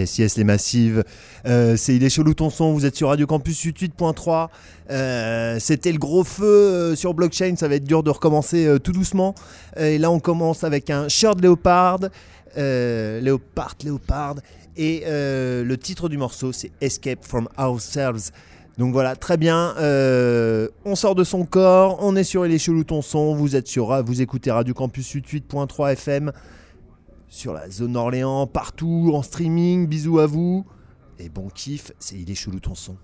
Yes, yes, les massives. Euh, c'est Il est chelou ton son, vous êtes sur Radio Campus 88.3. Euh, C'était le gros feu euh, sur blockchain, ça va être dur de recommencer euh, tout doucement. et là, on commence avec un shirt léopard. léopard, léopard. Et le titre du morceau, c'est Escape from Ourselves. Donc voilà, très bien. on sort de son corps, on est sur Il est chelou ton son, vous êtes sur, vous écoutez Radio Campus 88.3 FM sur la zone Orléans, partout, en streaming. Bisous à vous. Et bon kiff, c'est Il est chelou ton son.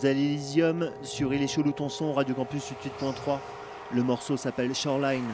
Damsel Elysium sur Il est chelou ton son, Radio Campus 88.3. Le morceau s'appelle Shoreline.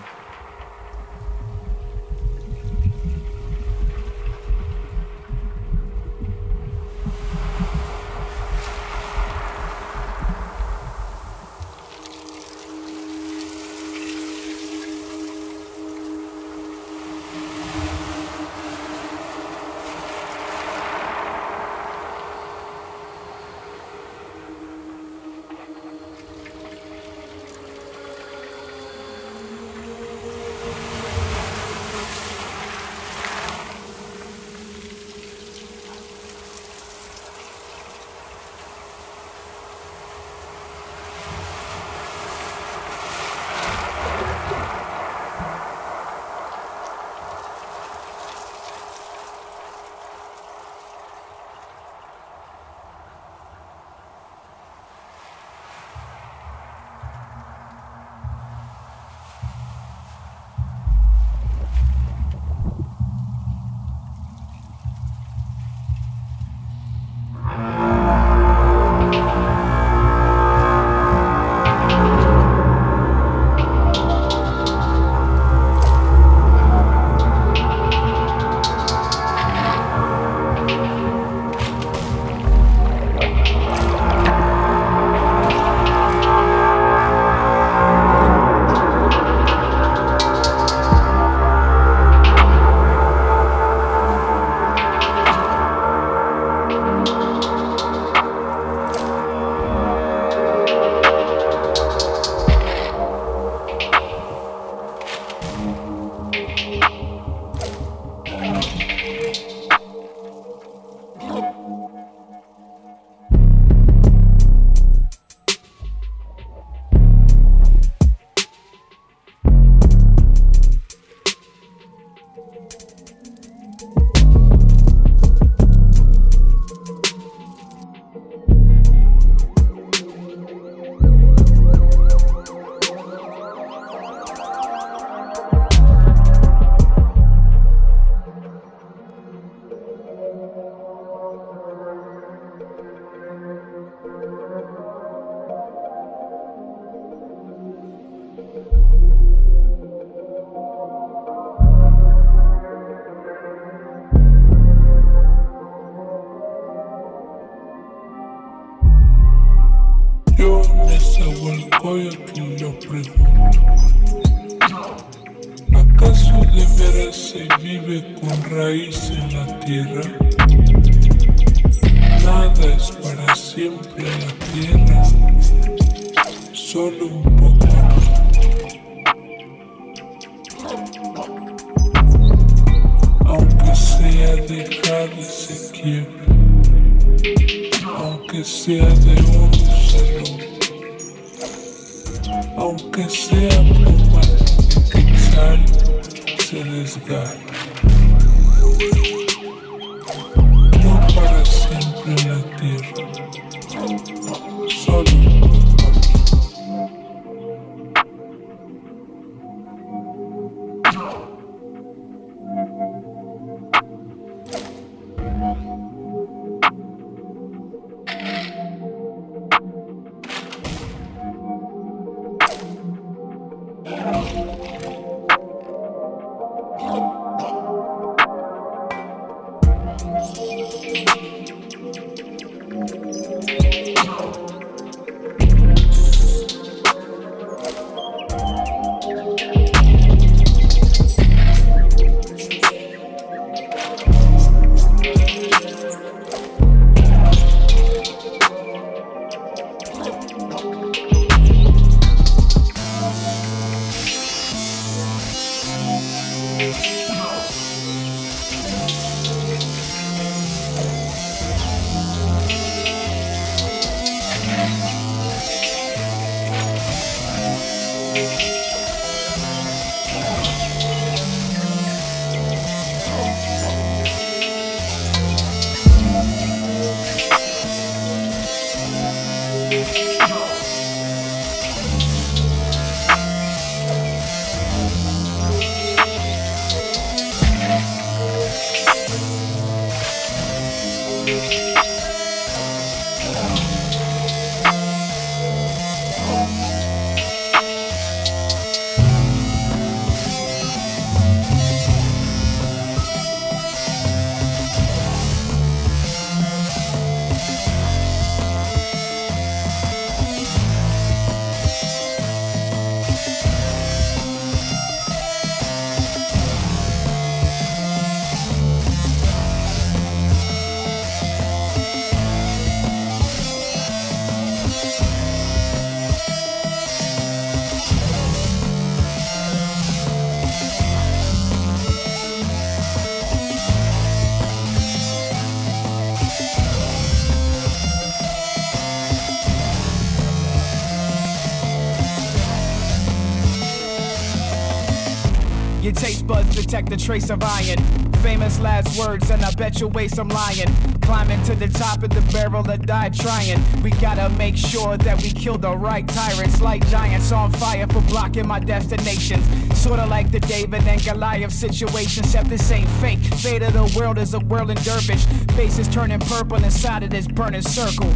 Detect a trace of iron. Famous last words, and I bet you waste I'm lying. Climbing to the top of the barrel that died trying. We gotta make sure that we kill the right tyrants, like giants on fire for blocking my destinations. Sorta like the David and Goliath situation, except this ain't fake. Fate of the world is a whirling dervish. Faces turning purple inside of this burning circle.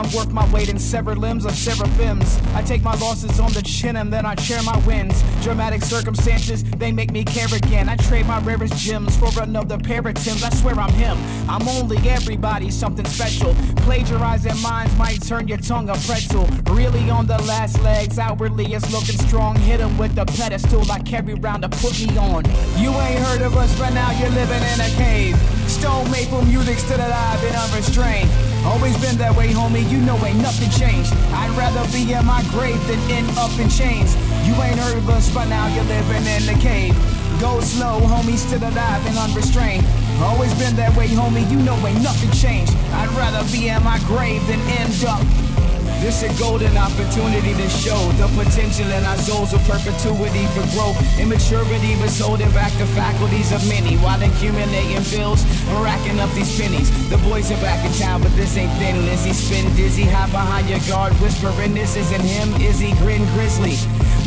I'm worth my weight in severed limbs of seraphims. I take my losses on the chin and then I share my wins. Dramatic circumstances, they make me care again. I trade my rarest gems for another pair of Timbs. I swear I'm him. I'm only everybody, something special. Plagiarizing minds might turn your tongue a pretzel. Really on the last legs, outwardly it's looking strong. Hit him with the pedestal I carry round to put me on. You ain't heard of us, but now you're living in a cave. Stone maple music still alive and unrestrained. Always been that way, homie, you know ain't nothing changed. I'd rather be in my grave than end up in chains. You ain't heard of us, but now you're living in the cave. Go slow, homie, still alive and unrestrained. Always been that way, homie, you know ain't nothing changed. I'd rather be in my grave than end up this a golden opportunity to show the potential in our souls of perpetuity for growth. Immaturity was holding back the faculties of many while accumulating bills and racking up these pennies. The boys are back in town, but this ain't thin Lizzy. Spin dizzy, hide behind your guard, whispering this isn't him. Izzy grin grizzly.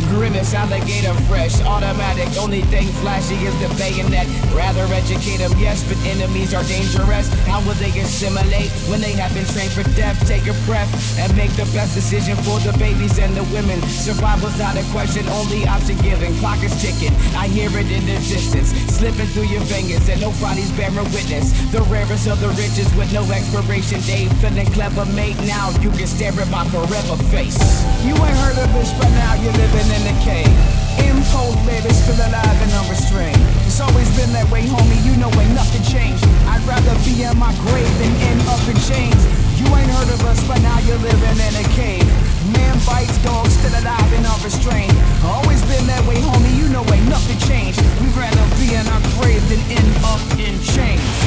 Grimace, alligator fresh, automatic. Only thing flashy is the bayonet. Rather educate them, yes, but enemies are dangerous. How will they assimilate when they have been trained for death? Take a breath and make the best decision for the babies and the women. Survival's not a question, only option given. Clock is ticking, I hear it in the distance, slipping through your fingers, and nobody's bearing witness. The rarest of the riches with no expiration date. Feeling clever, mate. Now you can stare at my forever face. You ain't heard of this, but now you're living in the cave. Imposed lyrics still alive and unrestrained. It's always been that way, homie. You know ain't nothing changed. I'd rather be in my grave than end up in chains. You ain't heard of us, but now you're living in a cave. Man bites dogs, still alive and unrestrained. Always been that way, homie. You know ain't nothing changed. We'd rather be in our grave than end up in chains.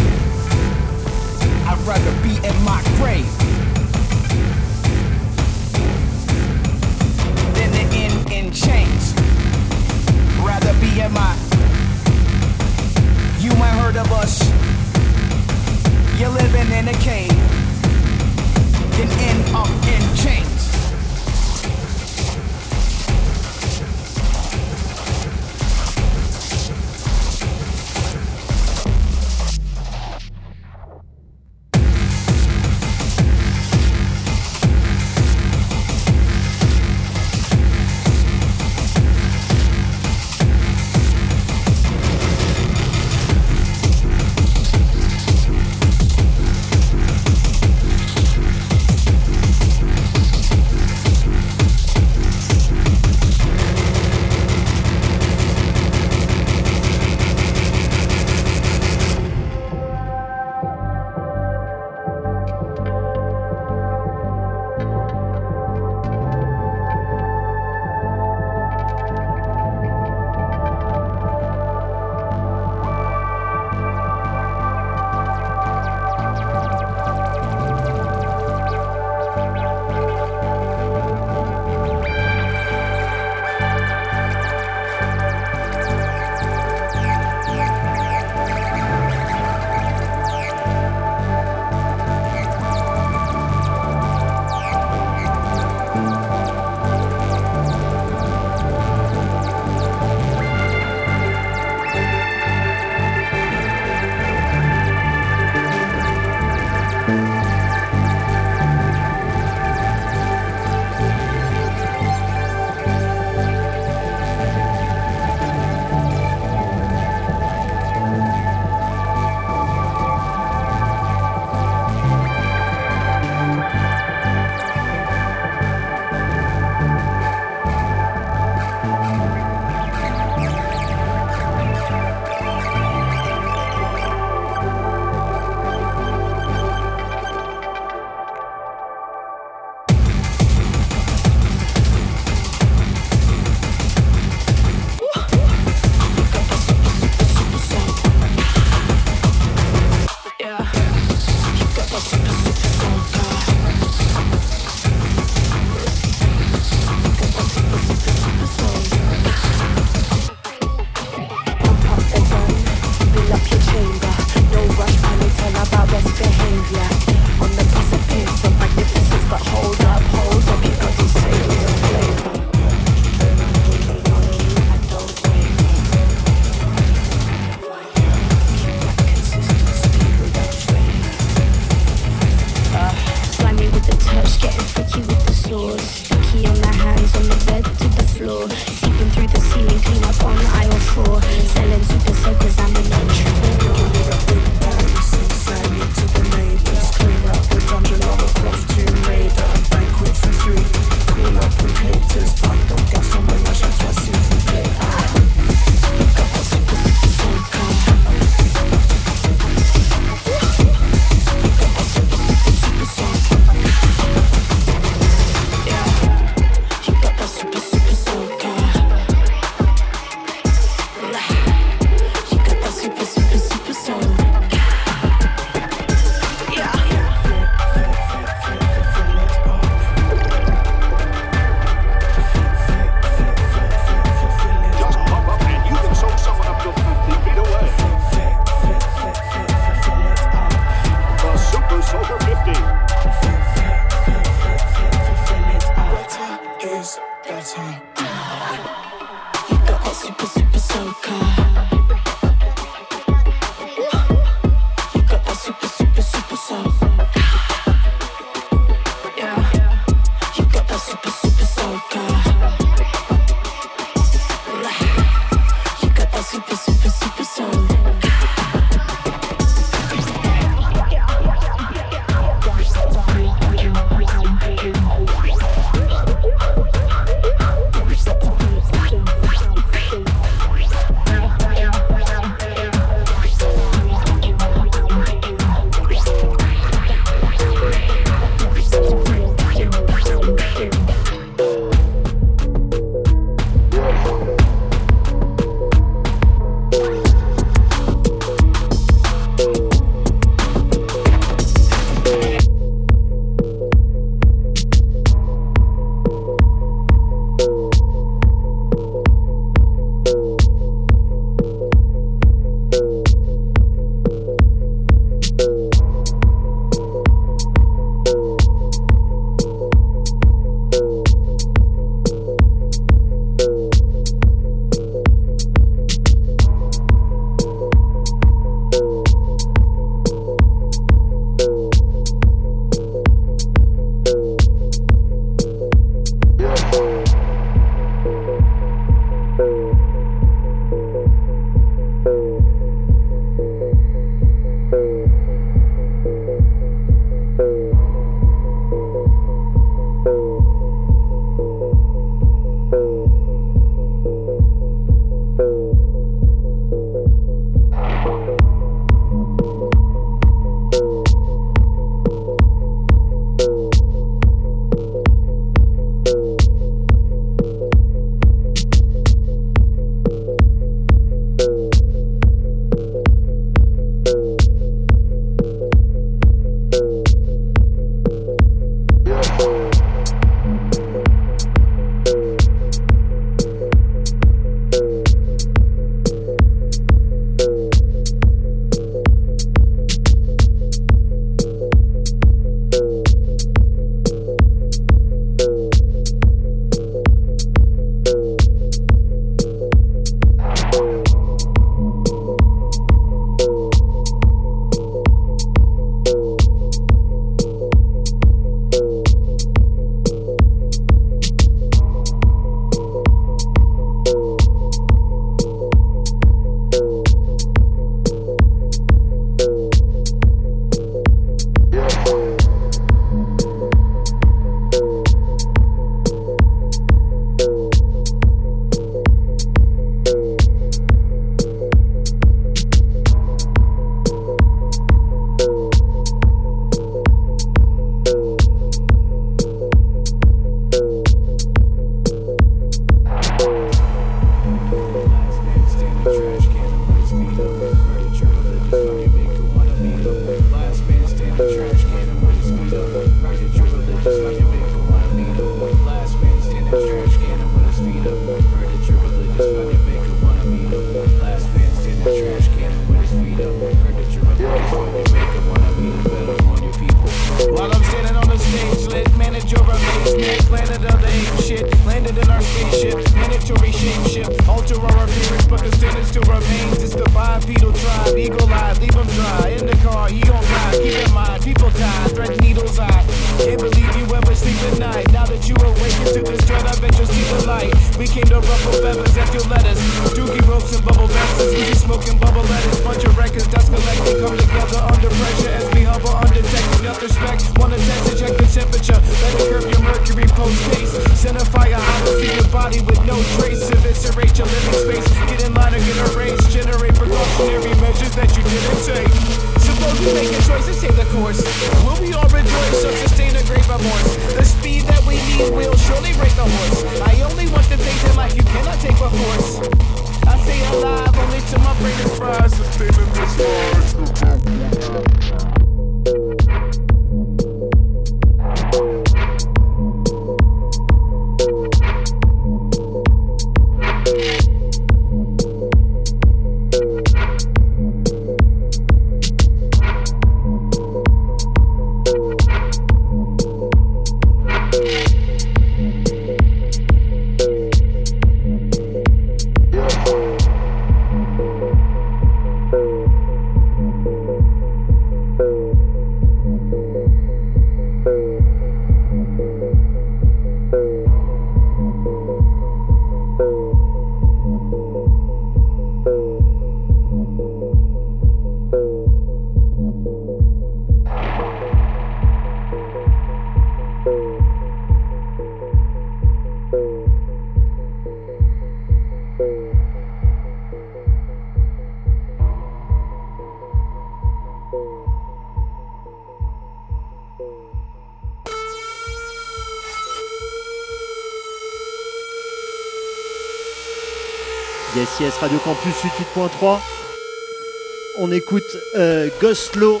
Ghostlo.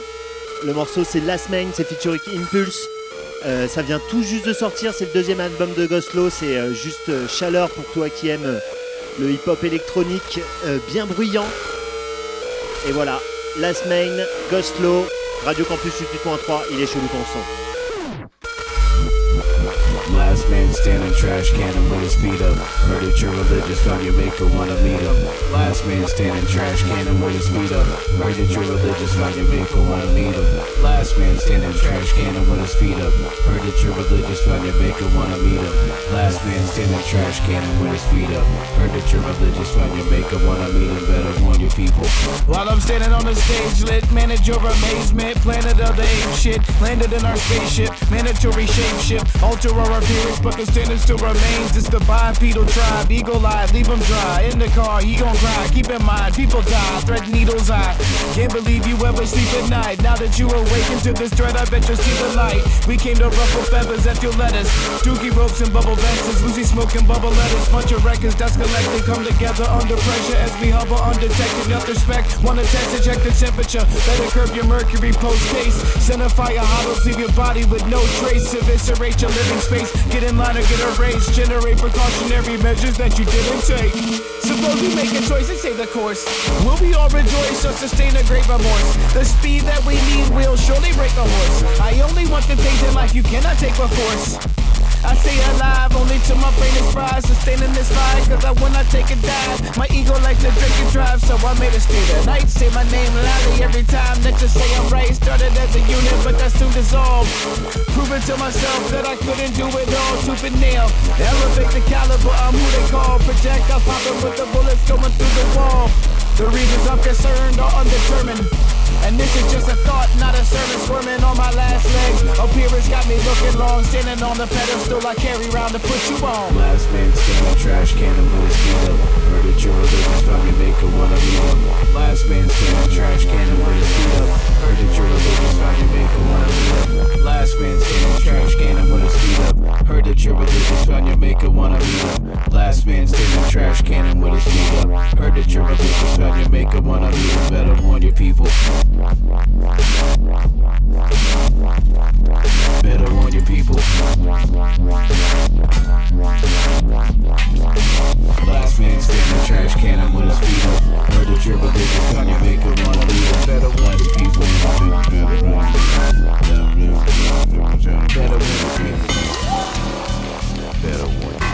Le morceau c'est Last Main, c'est featuring Impulse. Euh, ça vient tout juste de sortir, c'est le deuxième album de Ghostlo. C'est euh, juste euh, chaleur pour toi qui aimes euh, le hip-hop électronique bien bruyant. Et voilà, Last Main, Ghostlo, Radio Campus 88.3, il est chelou ton son. Standing, trash cannon with his feet up. That you're religious, found your maker, wanna meet him. Last man standing, trash can cannon with his feet up. That you're religious, found your maker, wanna meet him. Last man standing, trash cannon with his feet up. That you're religious, found your maker, wanna meet him. Last man standing, trash cannon with his feet up. That you're religious, found your maker, wanna meet him. Better warn your people. While I'm standing on the stage, lit, manage your amazement. Planet of the ape shit, landed in our spaceship. Mandatory shape shift, alter our appearance, but standard still remains. It's the bipedal tribe, eagle eye, leave him dry. In the car, he gon' cry. Keep in mind, people die, thread needles eye. Can't believe you ever sleep at night. Now that you awaken to this threat, I bet you'll see the light. We came to ruffle feathers at your lettuce. Dookie ropes and bubble vests, Lucy smoking bubble letters. Bunch of records that's collected come together under pressure as we hover undetected. Enough respect, wanna test to check the temperature. Better curb your mercury post case. Send a fire hollows, leave your body with no trace. Eviscerate your living space. Get in line get erased. Generate precautionary measures that you didn't take. Suppose we make a choice and save the course. Will we all rejoice or sustain a great remorse? The speed that we need will surely break the horse. I only want the things in life you cannot take by force. I stay alive only till my brain is fried. Sustaining this life, cause I wanna take a dive. My ego likes to drink and drive, so I made a stay the night. Say my name loudly every time that you say I'm right. Started as a unit, but that soon dissolved. Proving to myself that I couldn't do it all. Tooth nail, elevate the caliber. I'm who they call. Projectile popping with the bullets going through the wall. The reasons I'm concerned are undetermined. And this is just a thought, not a sermon squirming on my last legs. Appearance got me looking long, standing on the pedestal I carry round to put you on. Last man standing, trash cannon with his feet up. Heard that you're religious, found your meet. Last man standing, trash feet up. Heard that you're religious, found your maker, wanna meet him. Last man standing, trash cannon with his feet up. Heard that you're religious, found your maker, wanna meet him. Last man standing, trash cannon with his feet up. Heard that you're religious, found your maker, wanna meet him. Better warn your people. Better warn your people. Last man standing, trash cannon with his feet up. Heard that you're religious, found your maker, wanna leave him. Better warn your people. Better warn your people. Better warn your people. Better warn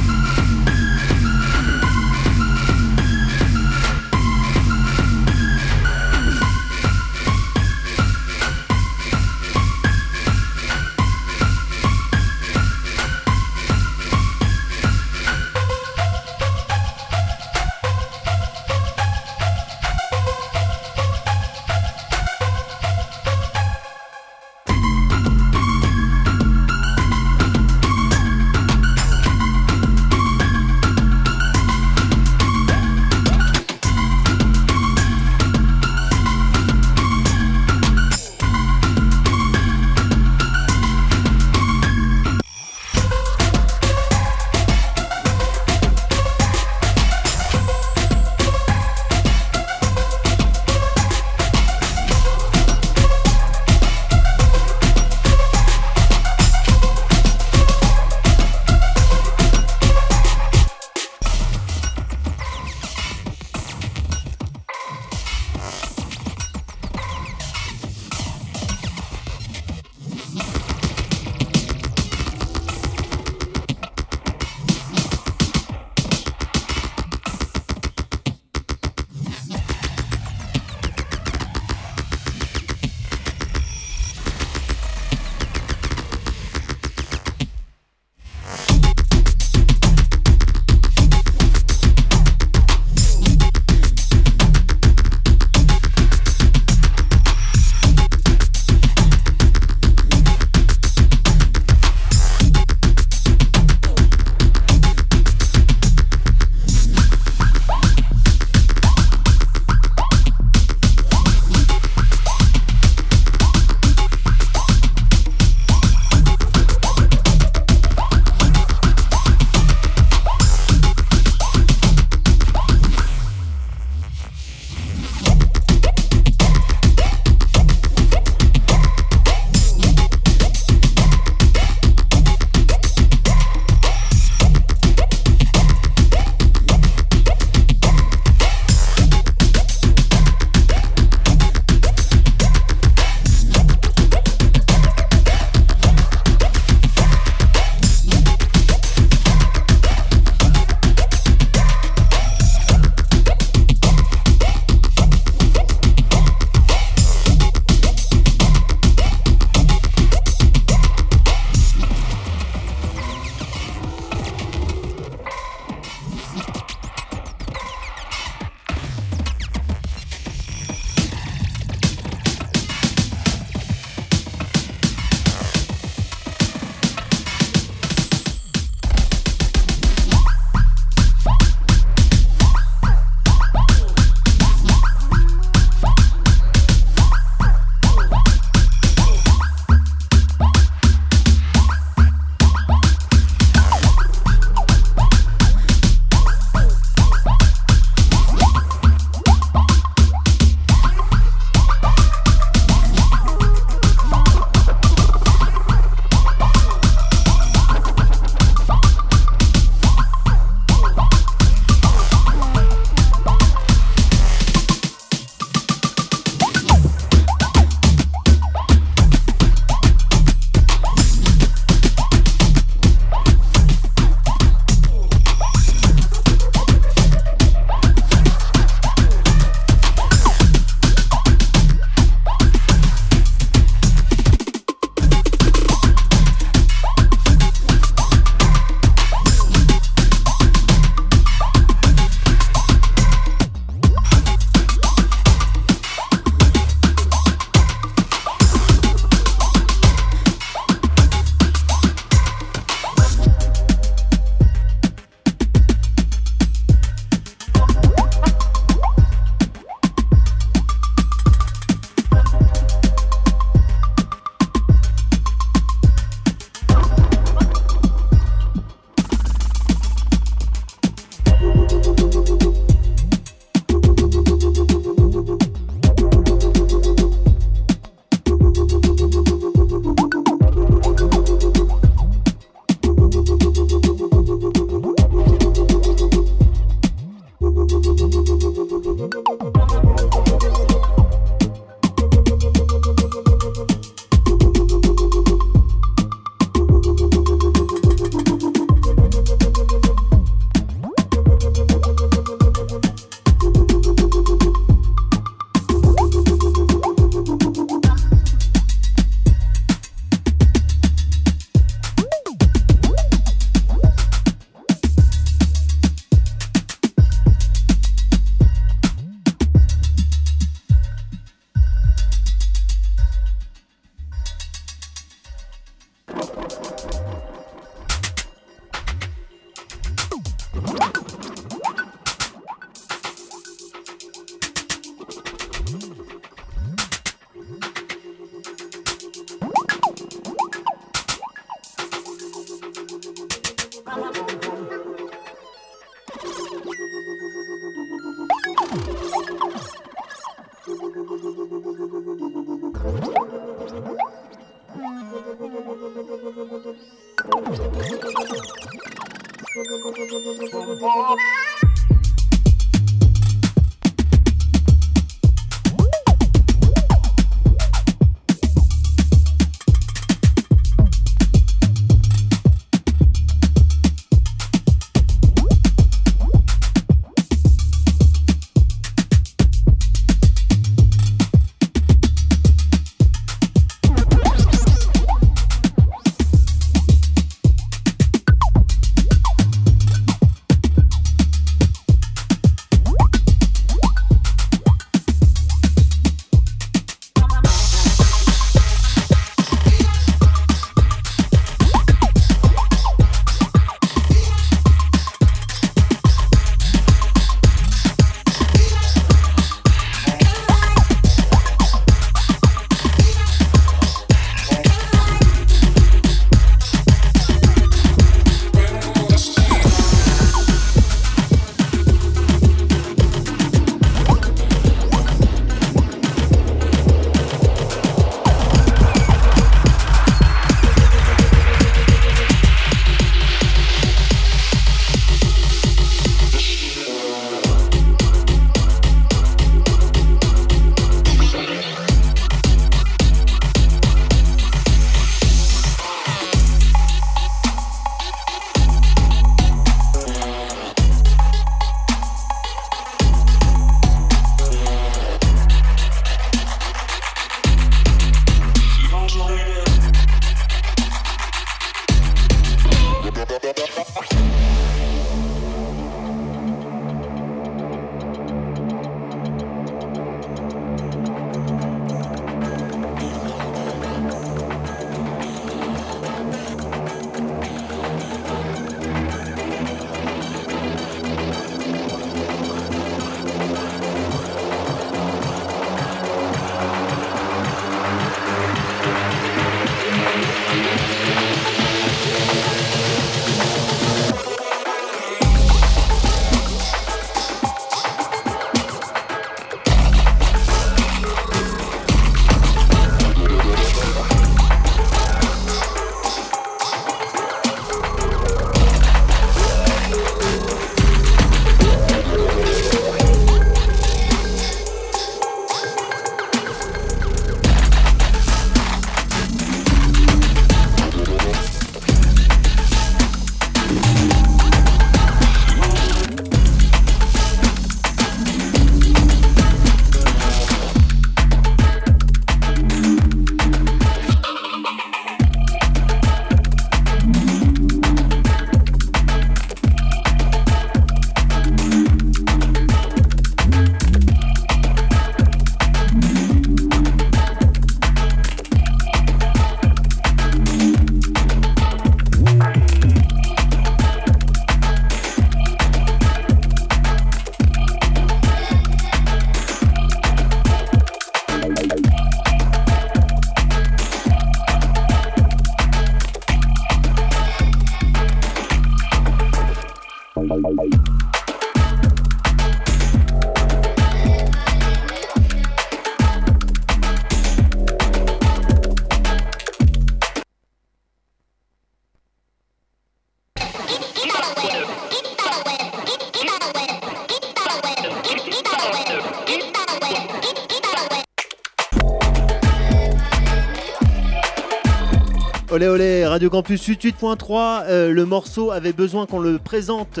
Radio Campus 88.3, euh, le morceau avait besoin qu'on le présente.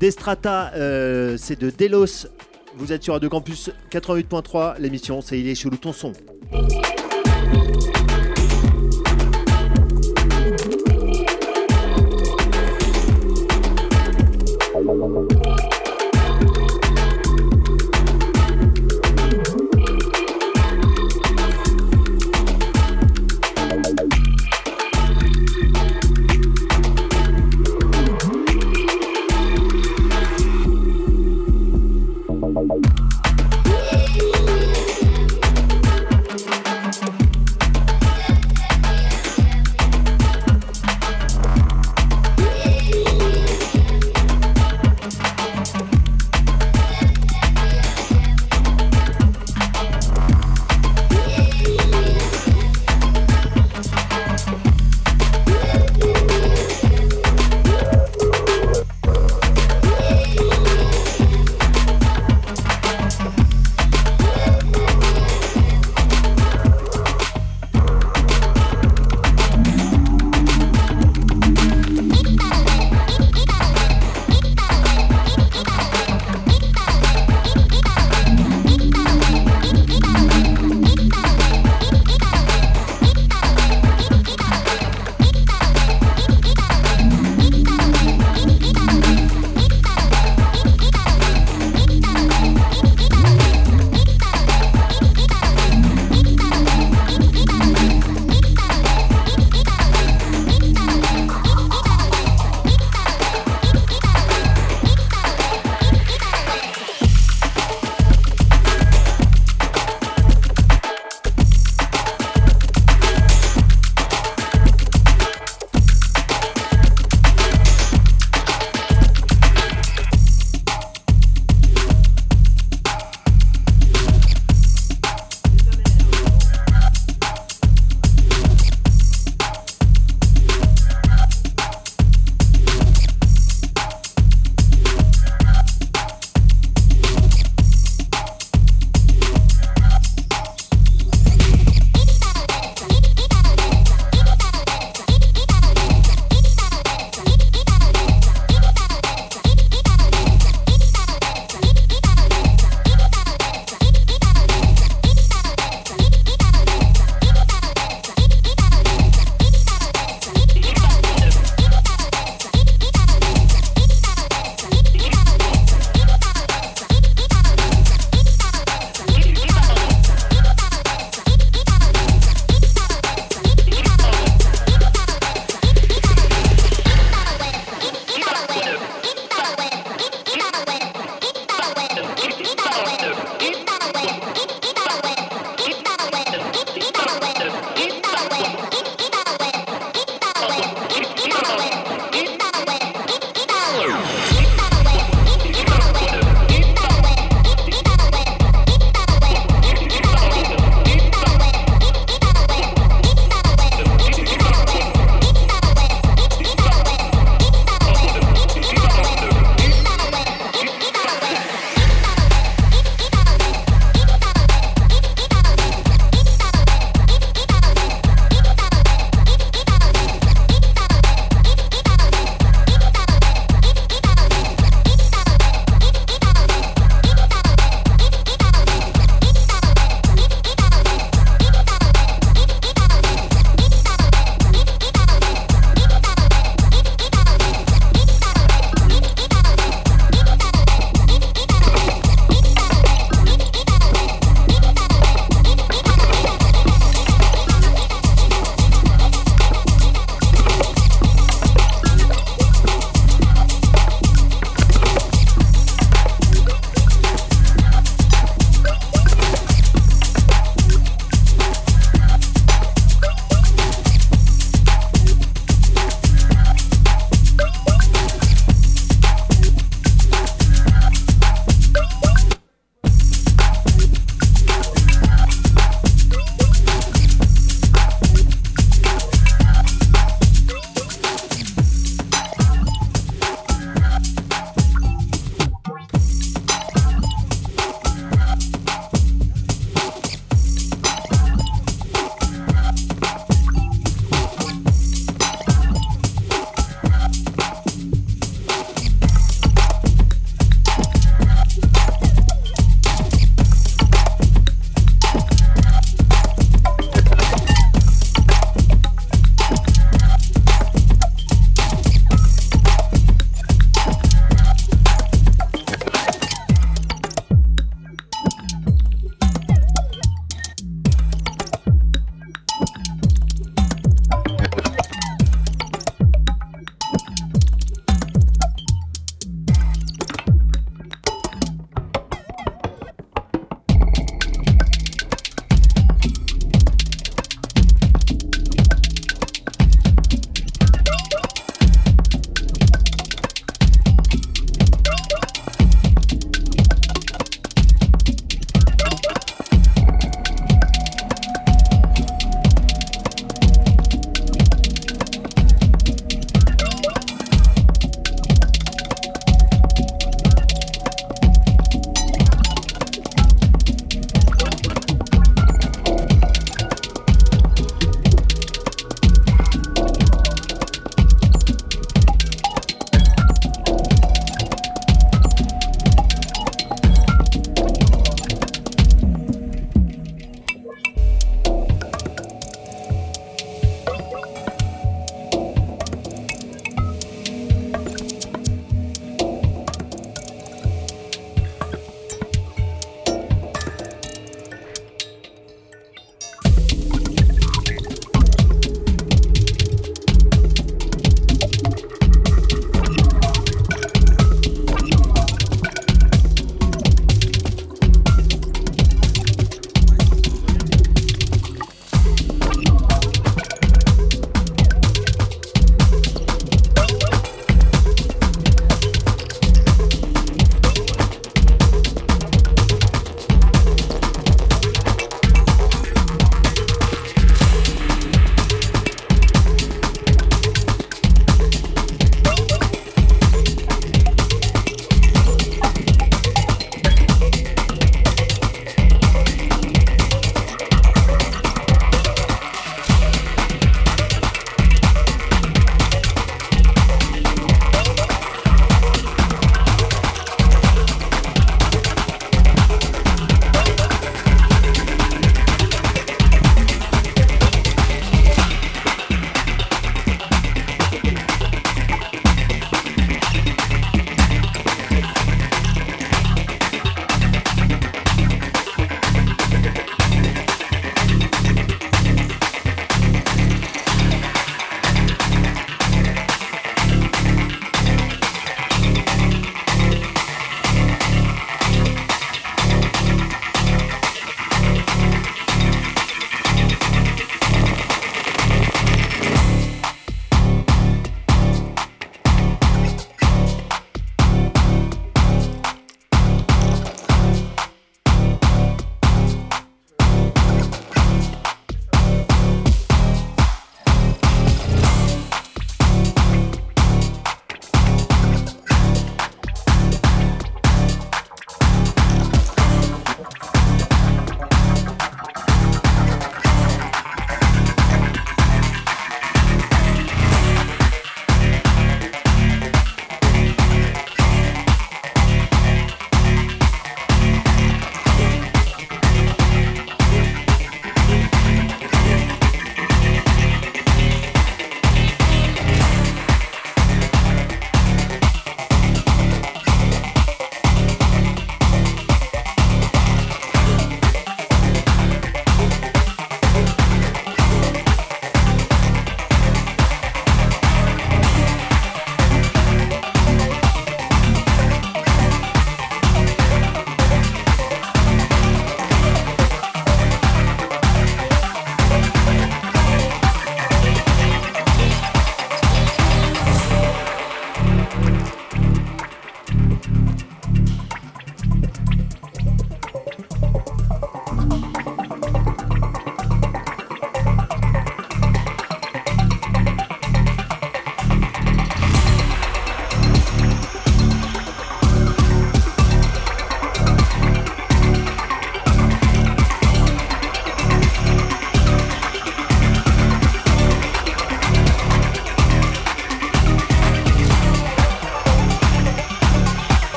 Destrata, euh, c'est de Delos. Vous êtes sur Radio Campus 88.3, l'émission c'est Il est chelou ton son.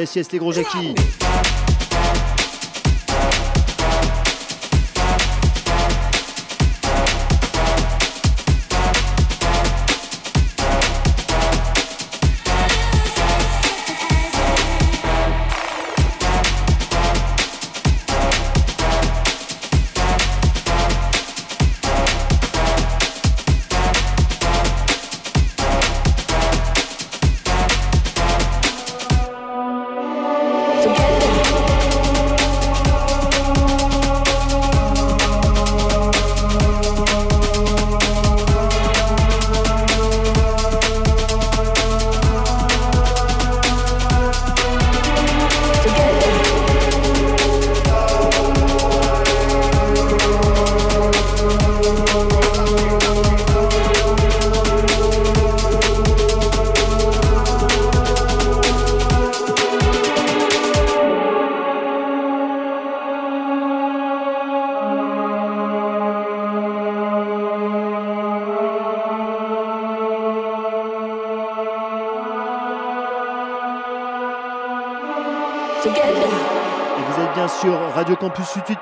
Yes, yes, les gros jackies.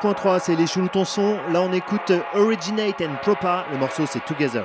98.3, c'est les Chouloutons Là, on écoute Originate and Propa. Le morceau, c'est Together.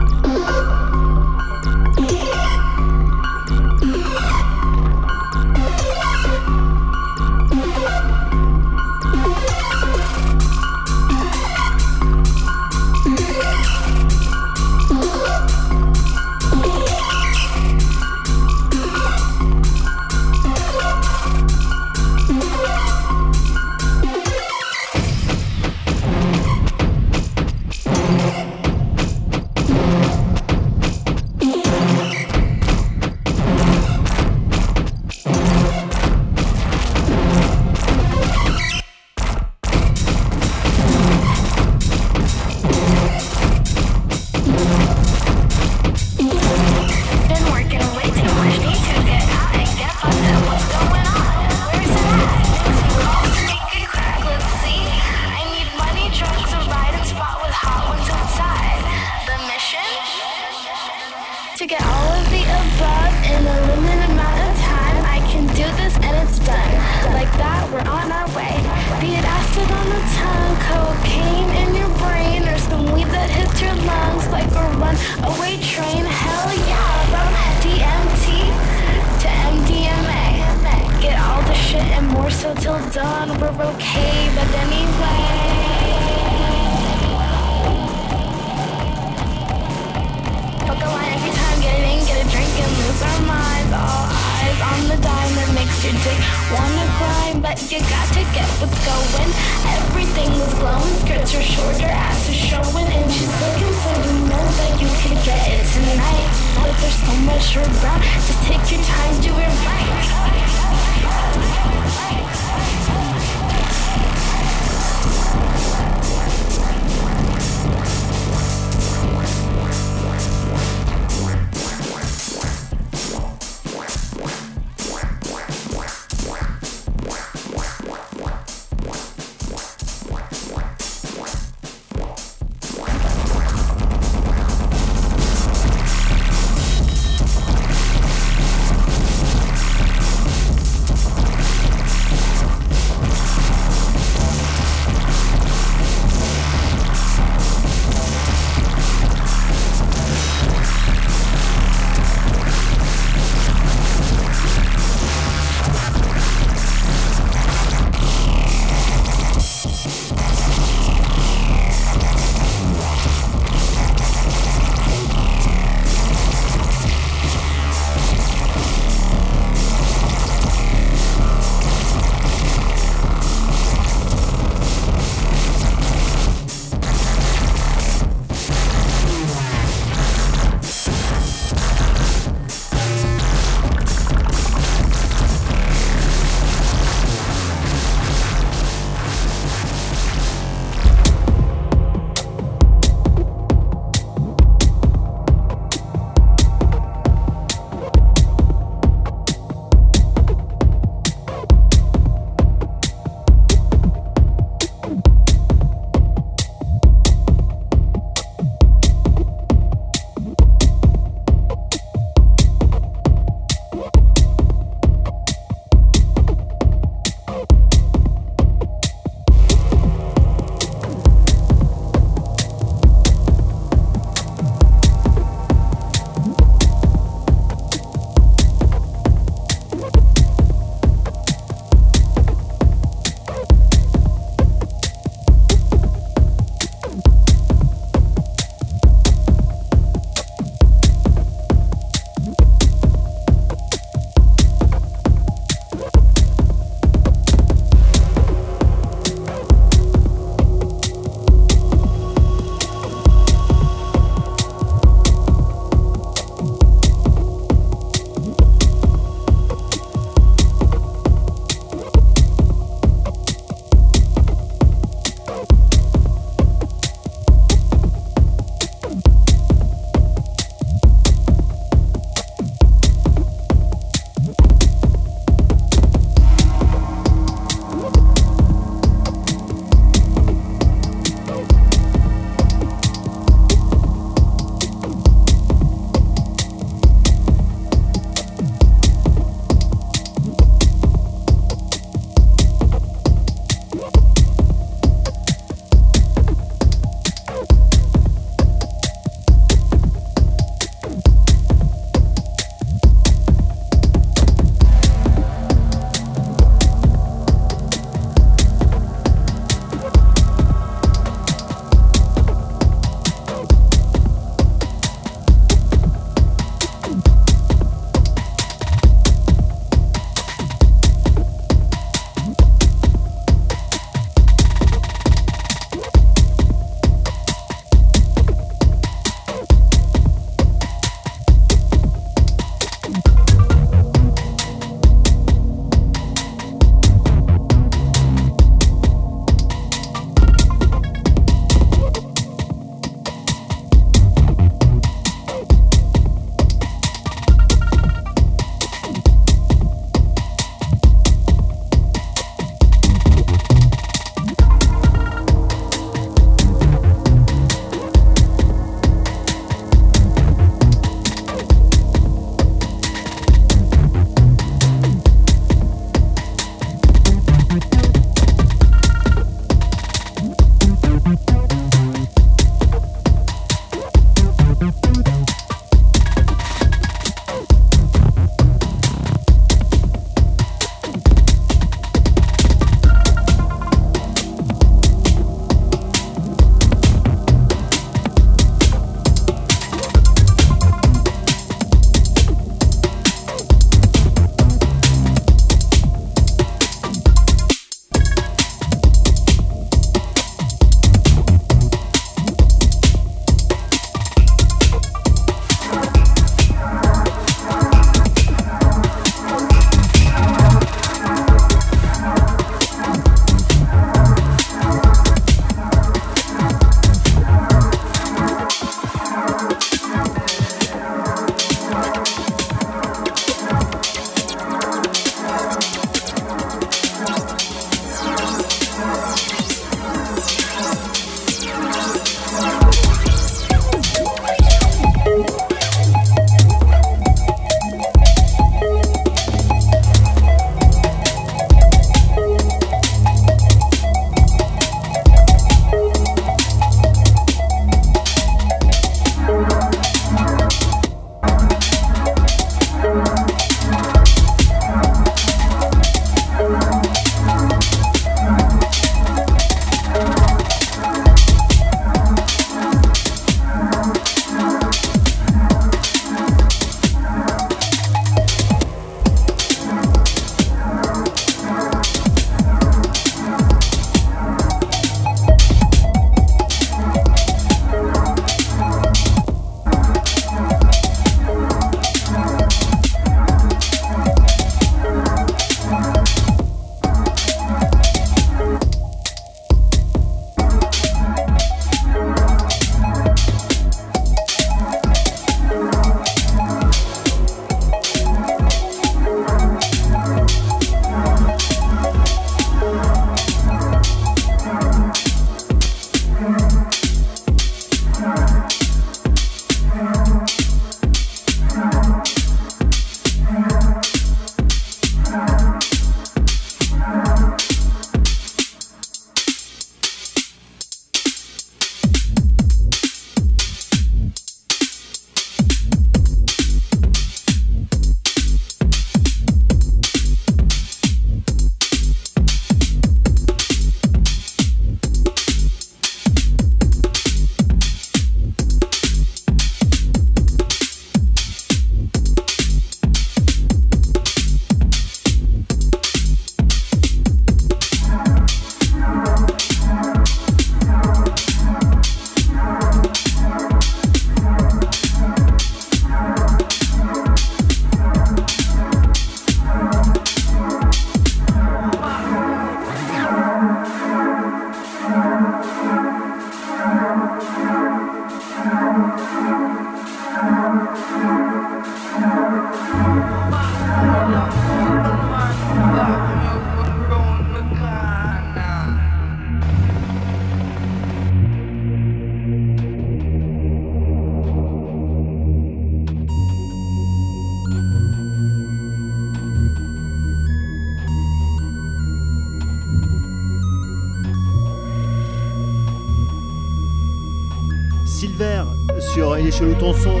chez le.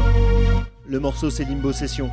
Le morceau c'est Limbo Session.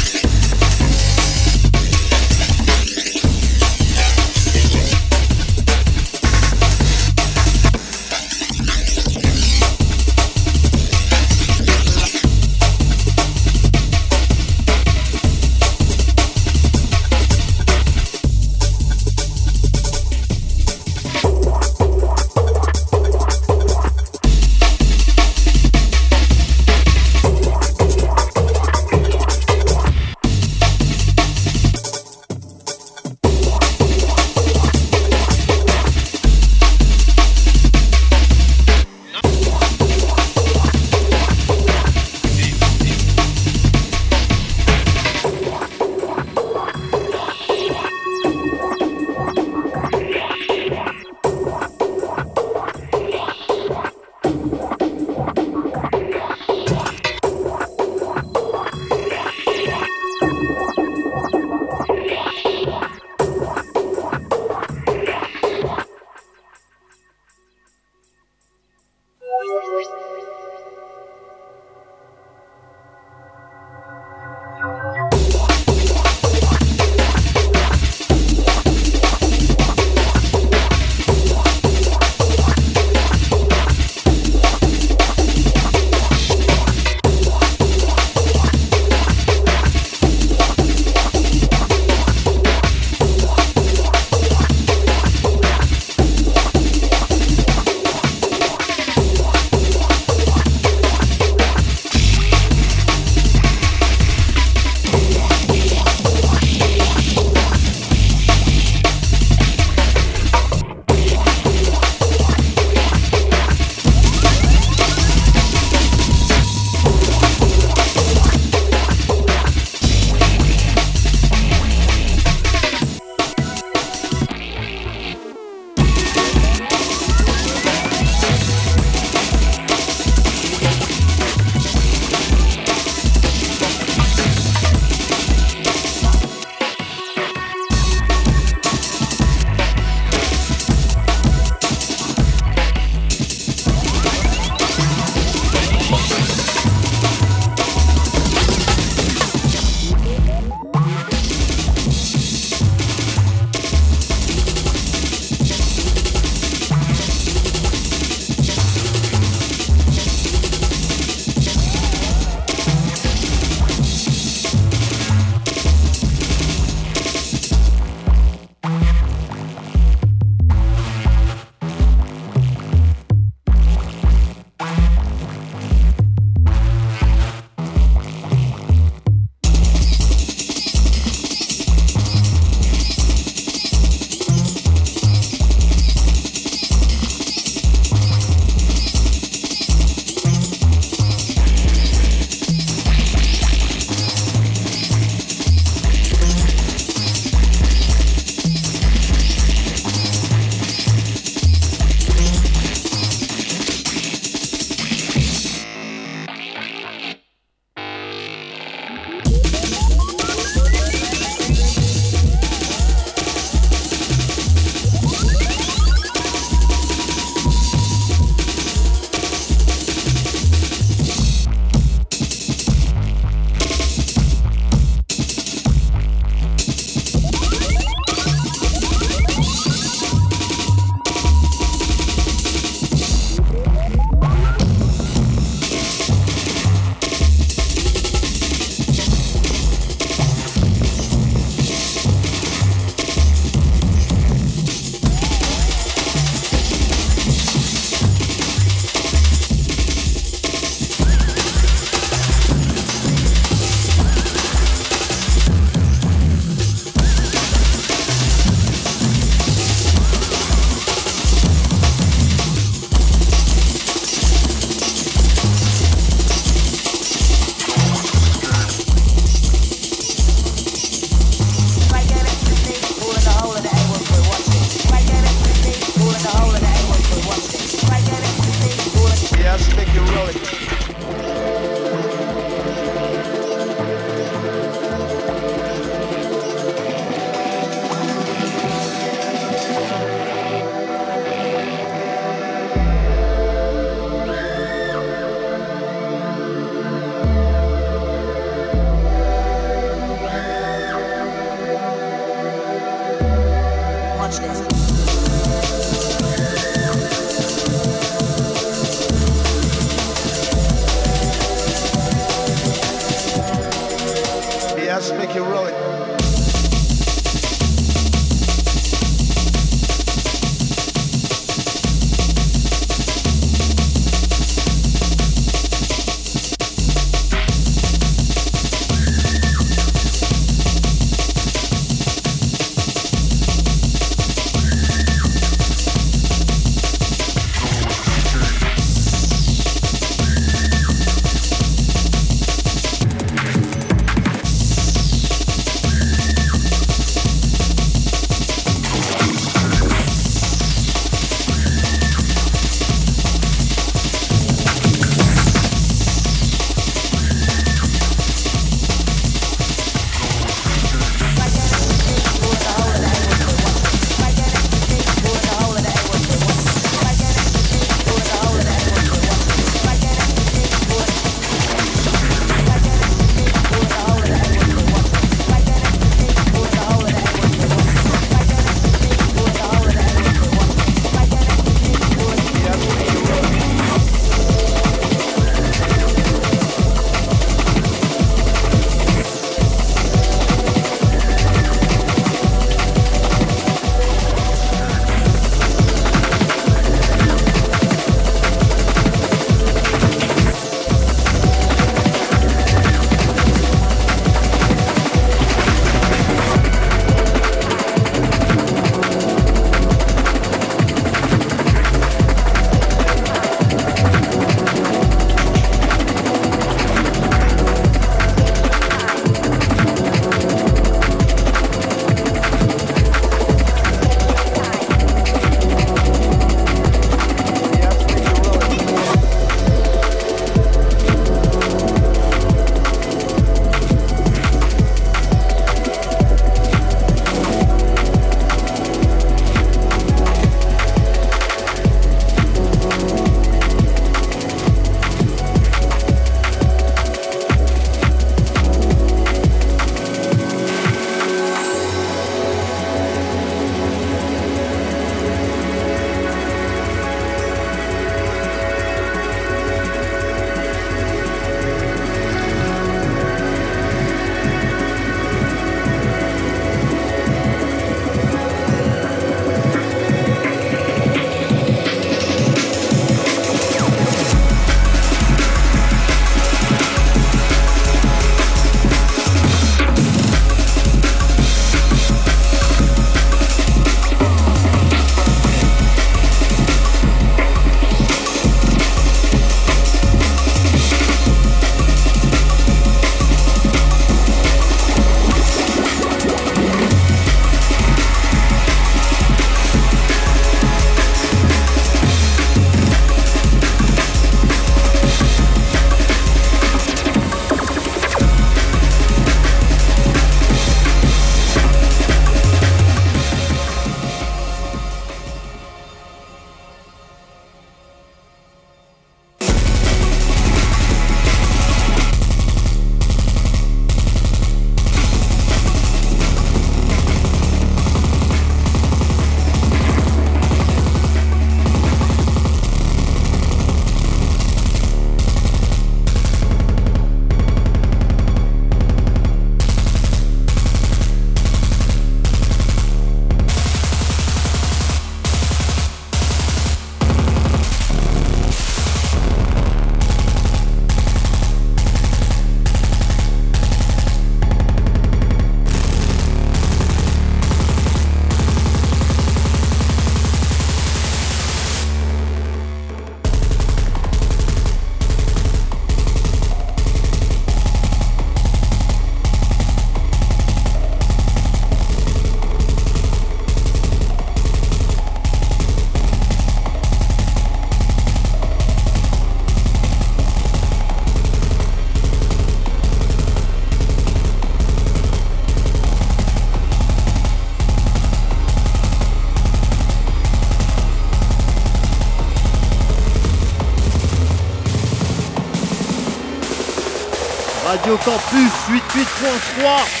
Radio Campus 88.3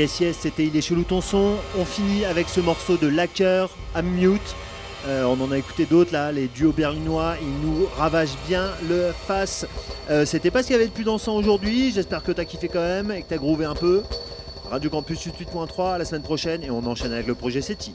Yes Yes, c'était Il est chelou ton son. On finit avec ce morceau de Lacker, I'm Mute. Euh, on en a écouté d'autres là, les duos berlinois, ils nous ravagent bien le face. Euh, c'était pas ce qu'il y avait de plus dansant aujourd'hui, j'espère que t'as kiffé quand même et que t'as groové un peu. Radio Campus 8.3 la semaine prochaine et on enchaîne avec le projet SETI.